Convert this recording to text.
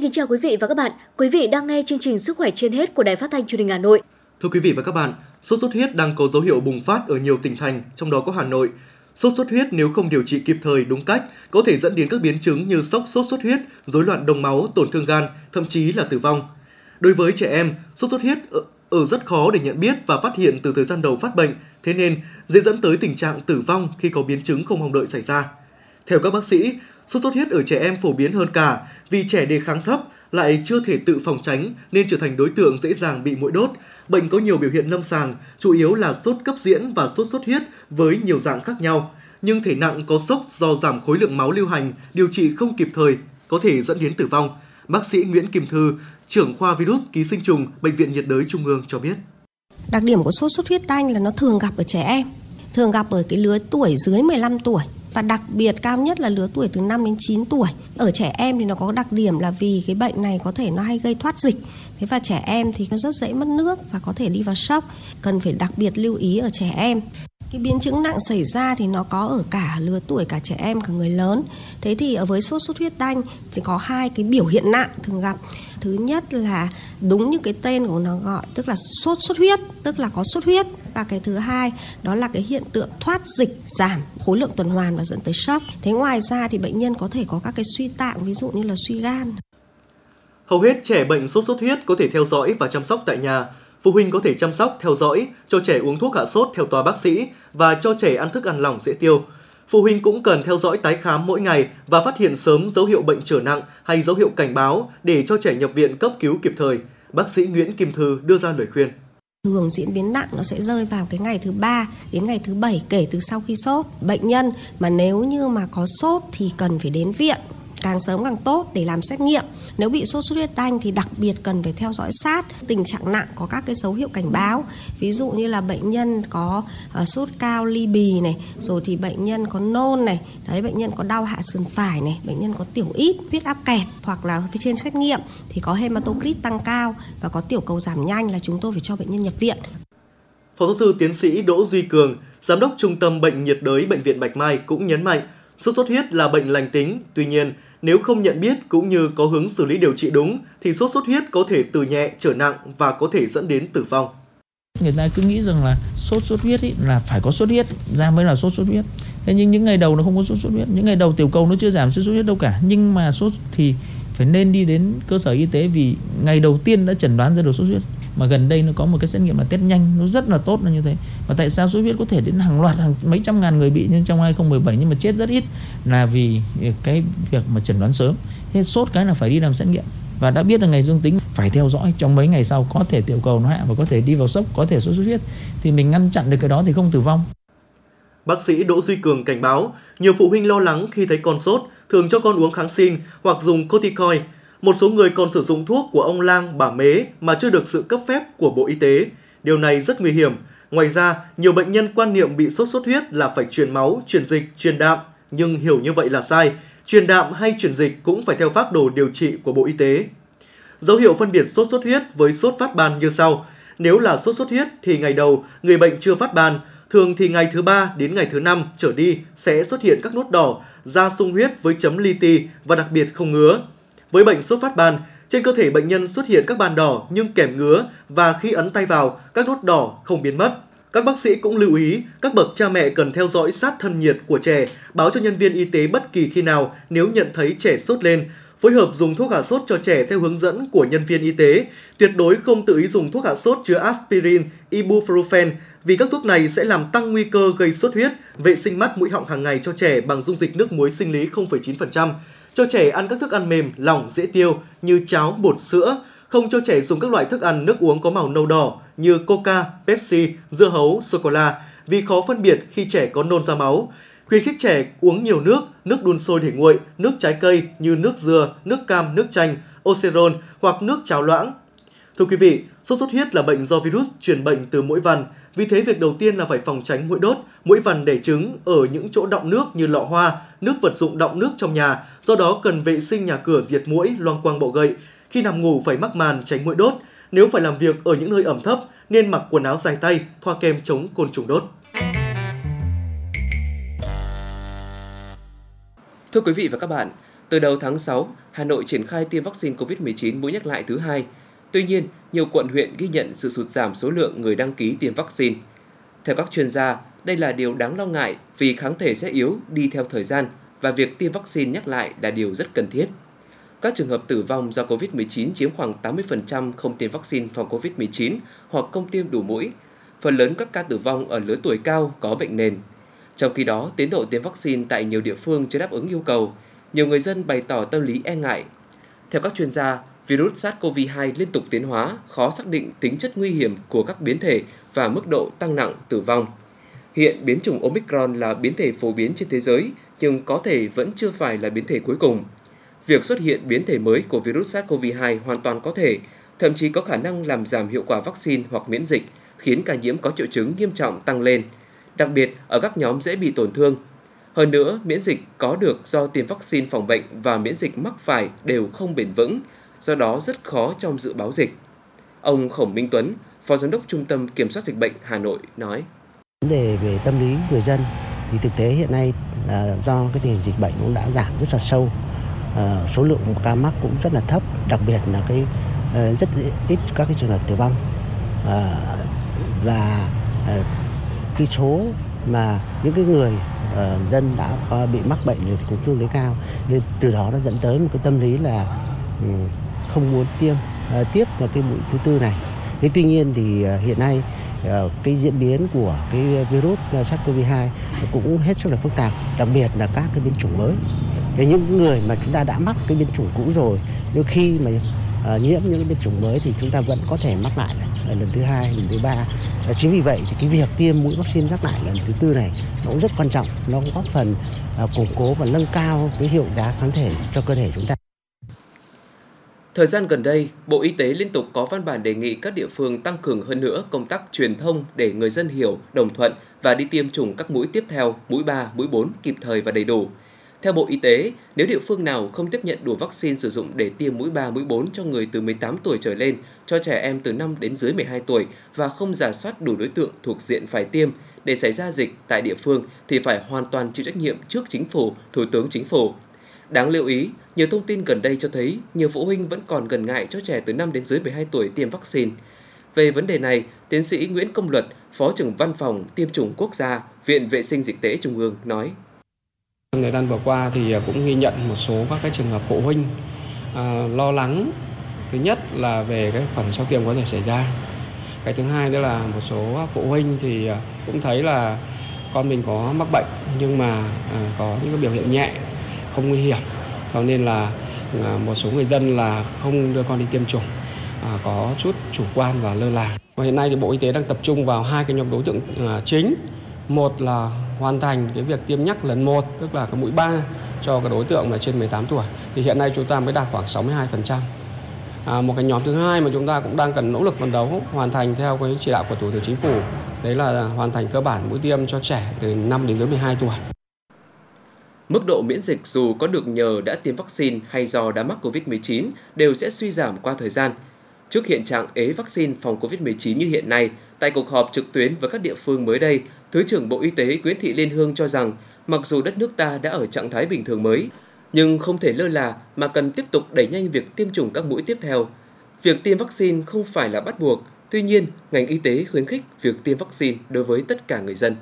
Xin kính chào quý vị và các bạn. Quý vị đang nghe chương trình Sức khỏe trên hết của Đài Phát thanh Truyền hình Hà Nội. Thưa quý vị và các bạn, sốt xuất huyết đang có dấu hiệu bùng phát ở nhiều tỉnh thành, trong đó có Hà Nội. Sốt xuất huyết nếu không điều trị kịp thời đúng cách có thể dẫn đến các biến chứng như sốc sốt xuất huyết, rối loạn đông máu, tổn thương gan, thậm chí là tử vong. Đối với trẻ em, sốt xuất huyết ở, ở rất khó để nhận biết và phát hiện từ thời gian đầu phát bệnh, thế nên dễ dẫn tới tình trạng tử vong khi có biến chứng không mong đợi xảy ra. Theo các bác sĩ, sốt xuất huyết ở trẻ em phổ biến hơn cả vì trẻ đề kháng thấp lại chưa thể tự phòng tránh nên trở thành đối tượng dễ dàng bị mũi đốt. Bệnh có nhiều biểu hiện lâm sàng, chủ yếu là sốt cấp diễn và sốt xuất huyết với nhiều dạng khác nhau. Nhưng thể nặng có sốc do giảm khối lượng máu lưu hành, điều trị không kịp thời, có thể dẫn đến tử vong. Bác sĩ Nguyễn Kim Thư, trưởng khoa virus ký sinh trùng, Bệnh viện nhiệt đới Trung ương cho biết. Đặc điểm của sốt xuất huyết đanh là nó thường gặp ở trẻ em, thường gặp ở cái lứa tuổi dưới 15 tuổi và đặc biệt cao nhất là lứa tuổi từ 5 đến 9 tuổi. Ở trẻ em thì nó có đặc điểm là vì cái bệnh này có thể nó hay gây thoát dịch. Thế và trẻ em thì nó rất dễ mất nước và có thể đi vào sốc. Cần phải đặc biệt lưu ý ở trẻ em. Cái biến chứng nặng xảy ra thì nó có ở cả lứa tuổi cả trẻ em cả người lớn. Thế thì ở với sốt xuất huyết đanh thì có hai cái biểu hiện nặng thường gặp. Thứ nhất là đúng như cái tên của nó gọi tức là sốt xuất huyết, tức là có xuất huyết và cái thứ hai đó là cái hiện tượng thoát dịch giảm khối lượng tuần hoàn và dẫn tới sốc. Thế ngoài ra thì bệnh nhân có thể có các cái suy tạng ví dụ như là suy gan. Hầu hết trẻ bệnh sốt xuất huyết có thể theo dõi và chăm sóc tại nhà. Phụ huynh có thể chăm sóc, theo dõi, cho trẻ uống thuốc hạ sốt theo tòa bác sĩ và cho trẻ ăn thức ăn lỏng dễ tiêu. Phụ huynh cũng cần theo dõi tái khám mỗi ngày và phát hiện sớm dấu hiệu bệnh trở nặng hay dấu hiệu cảnh báo để cho trẻ nhập viện cấp cứu kịp thời. Bác sĩ Nguyễn Kim Thư đưa ra lời khuyên. Thường diễn biến nặng nó sẽ rơi vào cái ngày thứ ba đến ngày thứ bảy, kể từ sau khi sốt. Bệnh nhân mà nếu như mà có sốt thì cần phải đến viện càng sớm càng tốt để làm xét nghiệm. Nếu bị sốt xuất huyết đanh thì đặc biệt cần phải theo dõi sát tình trạng nặng có các cái dấu hiệu cảnh báo. Ví dụ như là bệnh nhân có uh, sốt cao ly bì này, rồi thì bệnh nhân có nôn này, đấy bệnh nhân có đau hạ sườn phải này, bệnh nhân có tiểu ít, huyết áp kẹt hoặc là phía trên xét nghiệm thì có hematocrit tăng cao và có tiểu cầu giảm nhanh là chúng tôi phải cho bệnh nhân nhập viện. Phó giáo sư tiến sĩ Đỗ Duy Cường, giám đốc Trung tâm Bệnh nhiệt đới Bệnh viện Bạch Mai cũng nhấn mạnh, sốt xuất huyết là bệnh lành tính, tuy nhiên nếu không nhận biết cũng như có hướng xử lý điều trị đúng thì sốt xuất huyết có thể từ nhẹ trở nặng và có thể dẫn đến tử vong. Người ta cứ nghĩ rằng là sốt xuất huyết ý, là phải có sốt huyết ra mới là sốt xuất huyết. Thế nhưng những ngày đầu nó không có sốt xuất huyết, những ngày đầu tiểu cầu nó chưa giảm sốt xuất huyết đâu cả. Nhưng mà sốt thì phải nên đi đến cơ sở y tế vì ngày đầu tiên đã chẩn đoán ra được sốt xuất huyết mà gần đây nó có một cái xét nghiệm là test nhanh nó rất là tốt là như thế. Và tại sao sốt huyết có thể đến hàng loạt hàng mấy trăm ngàn người bị nhưng trong 2017 nhưng mà chết rất ít? Là vì cái việc mà chẩn đoán sớm. Thế sốt cái là phải đi làm xét nghiệm. Và đã biết là ngày dương tính phải theo dõi trong mấy ngày sau có thể tiểu cầu nó hạ và có thể đi vào sốc có thể sốt xuất huyết. Thì mình ngăn chặn được cái đó thì không tử vong. Bác sĩ Đỗ Duy Cường cảnh báo, nhiều phụ huynh lo lắng khi thấy con sốt, thường cho con uống kháng sinh hoặc dùng corticoid một số người còn sử dụng thuốc của ông lang, bà mế mà chưa được sự cấp phép của Bộ Y tế. Điều này rất nguy hiểm. Ngoài ra, nhiều bệnh nhân quan niệm bị sốt xuất huyết là phải truyền máu, truyền dịch, truyền đạm, nhưng hiểu như vậy là sai. Truyền đạm hay truyền dịch cũng phải theo phác đồ điều trị của Bộ Y tế. Dấu hiệu phân biệt sốt xuất huyết với sốt phát ban như sau. Nếu là sốt xuất huyết thì ngày đầu người bệnh chưa phát ban, thường thì ngày thứ ba đến ngày thứ năm trở đi sẽ xuất hiện các nốt đỏ, da sung huyết với chấm li ti và đặc biệt không ngứa. Với bệnh sốt phát ban, trên cơ thể bệnh nhân xuất hiện các bàn đỏ nhưng kèm ngứa và khi ấn tay vào, các nốt đỏ không biến mất. Các bác sĩ cũng lưu ý, các bậc cha mẹ cần theo dõi sát thân nhiệt của trẻ, báo cho nhân viên y tế bất kỳ khi nào nếu nhận thấy trẻ sốt lên, phối hợp dùng thuốc hạ sốt cho trẻ theo hướng dẫn của nhân viên y tế. Tuyệt đối không tự ý dùng thuốc hạ sốt chứa aspirin, ibuprofen vì các thuốc này sẽ làm tăng nguy cơ gây sốt huyết. Vệ sinh mắt mũi họng hàng ngày cho trẻ bằng dung dịch nước muối sinh lý 0,9%. Cho trẻ ăn các thức ăn mềm, lỏng, dễ tiêu như cháo, bột sữa, không cho trẻ dùng các loại thức ăn nước uống có màu nâu đỏ như Coca, Pepsi, dưa hấu, sô-cô-la vì khó phân biệt khi trẻ có nôn ra máu. Khuyến khích trẻ uống nhiều nước, nước đun sôi để nguội, nước trái cây như nước dừa, nước cam, nước chanh, oceron hoặc nước cháo loãng. Thưa quý vị, sốt xuất huyết là bệnh do virus truyền bệnh từ mũi vằn. Vì thế việc đầu tiên là phải phòng tránh mũi đốt, mũi vằn đẻ trứng ở những chỗ đọng nước như lọ hoa, nước vật dụng đọng nước trong nhà, do đó cần vệ sinh nhà cửa diệt mũi, loang quang bọ gậy. Khi nằm ngủ phải mắc màn tránh mũi đốt. Nếu phải làm việc ở những nơi ẩm thấp nên mặc quần áo dài tay, thoa kem chống côn trùng đốt. Thưa quý vị và các bạn, Từ đầu tháng 6, Hà Nội triển khai tiêm vaccine COVID-19 mũi nhắc lại thứ hai. Tuy nhiên, nhiều quận huyện ghi nhận sự sụt giảm số lượng người đăng ký tiêm vaccine. Theo các chuyên gia, đây là điều đáng lo ngại vì kháng thể sẽ yếu đi theo thời gian và việc tiêm vaccine nhắc lại là điều rất cần thiết. Các trường hợp tử vong do COVID-19 chiếm khoảng 80% không tiêm vaccine phòng COVID-19 hoặc không tiêm đủ mũi. Phần lớn các ca tử vong ở lứa tuổi cao có bệnh nền. Trong khi đó, tiến độ tiêm vaccine tại nhiều địa phương chưa đáp ứng yêu cầu, nhiều người dân bày tỏ tâm lý e ngại. Theo các chuyên gia, virus SARS-CoV-2 liên tục tiến hóa, khó xác định tính chất nguy hiểm của các biến thể và mức độ tăng nặng tử vong. Hiện biến chủng Omicron là biến thể phổ biến trên thế giới, nhưng có thể vẫn chưa phải là biến thể cuối cùng. Việc xuất hiện biến thể mới của virus SARS-CoV-2 hoàn toàn có thể, thậm chí có khả năng làm giảm hiệu quả vaccine hoặc miễn dịch, khiến ca nhiễm có triệu chứng nghiêm trọng tăng lên, đặc biệt ở các nhóm dễ bị tổn thương. Hơn nữa, miễn dịch có được do tiêm vaccine phòng bệnh và miễn dịch mắc phải đều không bền vững, do đó rất khó trong dự báo dịch. Ông Khổng Minh Tuấn, Phó Giám đốc Trung tâm Kiểm soát Dịch bệnh Hà Nội nói. Vấn đề về tâm lý người dân thì thực tế hiện nay là do cái tình hình dịch bệnh cũng đã giảm rất là sâu, à, số lượng ca mắc cũng rất là thấp, đặc biệt là cái à, rất ít các cái trường hợp tử vong à, và à, cái số mà những cái người uh, dân đã bị mắc bệnh thì cũng tương đối cao nên từ đó nó dẫn tới một cái tâm lý là um, không muốn tiêm uh, tiếp vào cái mũi thứ tư này. Thế tuy nhiên thì uh, hiện nay uh, cái diễn biến của cái virus SARS-CoV-2 cũng hết sức là phức tạp đặc biệt là các cái biến chủng mới. Thế những người mà chúng ta đã mắc cái biến chủng cũ rồi nhưng khi mà uh, nhiễm những biến chủng mới thì chúng ta vẫn có thể mắc lại lần thứ hai lần thứ ba. Chính vì vậy thì cái việc tiêm mũi vaccine nhắc lại lần thứ tư này nó cũng rất quan trọng nó cũng góp phần uh, củng cố và nâng cao cái hiệu giá kháng thể cho cơ thể chúng ta. Thời gian gần đây, Bộ Y tế liên tục có văn bản đề nghị các địa phương tăng cường hơn nữa công tác truyền thông để người dân hiểu, đồng thuận và đi tiêm chủng các mũi tiếp theo, mũi 3, mũi 4 kịp thời và đầy đủ. Theo Bộ Y tế, nếu địa phương nào không tiếp nhận đủ vaccine sử dụng để tiêm mũi 3, mũi 4 cho người từ 18 tuổi trở lên, cho trẻ em từ 5 đến dưới 12 tuổi và không giả soát đủ đối tượng thuộc diện phải tiêm để xảy ra dịch tại địa phương thì phải hoàn toàn chịu trách nhiệm trước chính phủ, Thủ tướng Chính phủ. Đáng lưu ý, nhiều thông tin gần đây cho thấy nhiều phụ huynh vẫn còn gần ngại cho trẻ từ 5 đến dưới 12 tuổi tiêm vaccine. Về vấn đề này, tiến sĩ Nguyễn Công Luật, Phó trưởng Văn phòng Tiêm chủng Quốc gia, Viện Vệ sinh Dịch tễ Trung ương nói. Thời gian vừa qua thì cũng ghi nhận một số các cái trường hợp phụ huynh à, lo lắng. Thứ nhất là về cái phản sau tiêm có thể xảy ra. Cái thứ hai nữa là một số phụ huynh thì à, cũng thấy là con mình có mắc bệnh nhưng mà à, có những cái biểu hiện nhẹ, không nguy hiểm. Cho nên là à, một số người dân là không đưa con đi tiêm chủng, à, có chút chủ quan và lơ là. Và hiện nay thì Bộ Y tế đang tập trung vào hai cái nhóm đối tượng à, chính. Một là hoàn thành cái việc tiêm nhắc lần một tức là cái mũi 3 cho cái đối tượng là trên 18 tuổi thì hiện nay chúng ta mới đạt khoảng 62%. À, một cái nhóm thứ hai mà chúng ta cũng đang cần nỗ lực phấn đấu hoàn thành theo cái chỉ đạo của Thủ tướng Chính phủ đấy là hoàn thành cơ bản mũi tiêm cho trẻ từ 5 đến dưới 12 tuổi. Mức độ miễn dịch dù có được nhờ đã tiêm vaccine hay do đã mắc COVID-19 đều sẽ suy giảm qua thời gian. Trước hiện trạng ế vaccine phòng COVID-19 như hiện nay, tại cuộc họp trực tuyến với các địa phương mới đây, Thứ trưởng Bộ Y tế Nguyễn Thị Liên Hương cho rằng, mặc dù đất nước ta đã ở trạng thái bình thường mới, nhưng không thể lơ là mà cần tiếp tục đẩy nhanh việc tiêm chủng các mũi tiếp theo. Việc tiêm vaccine không phải là bắt buộc, tuy nhiên ngành y tế khuyến khích việc tiêm vaccine đối với tất cả người dân.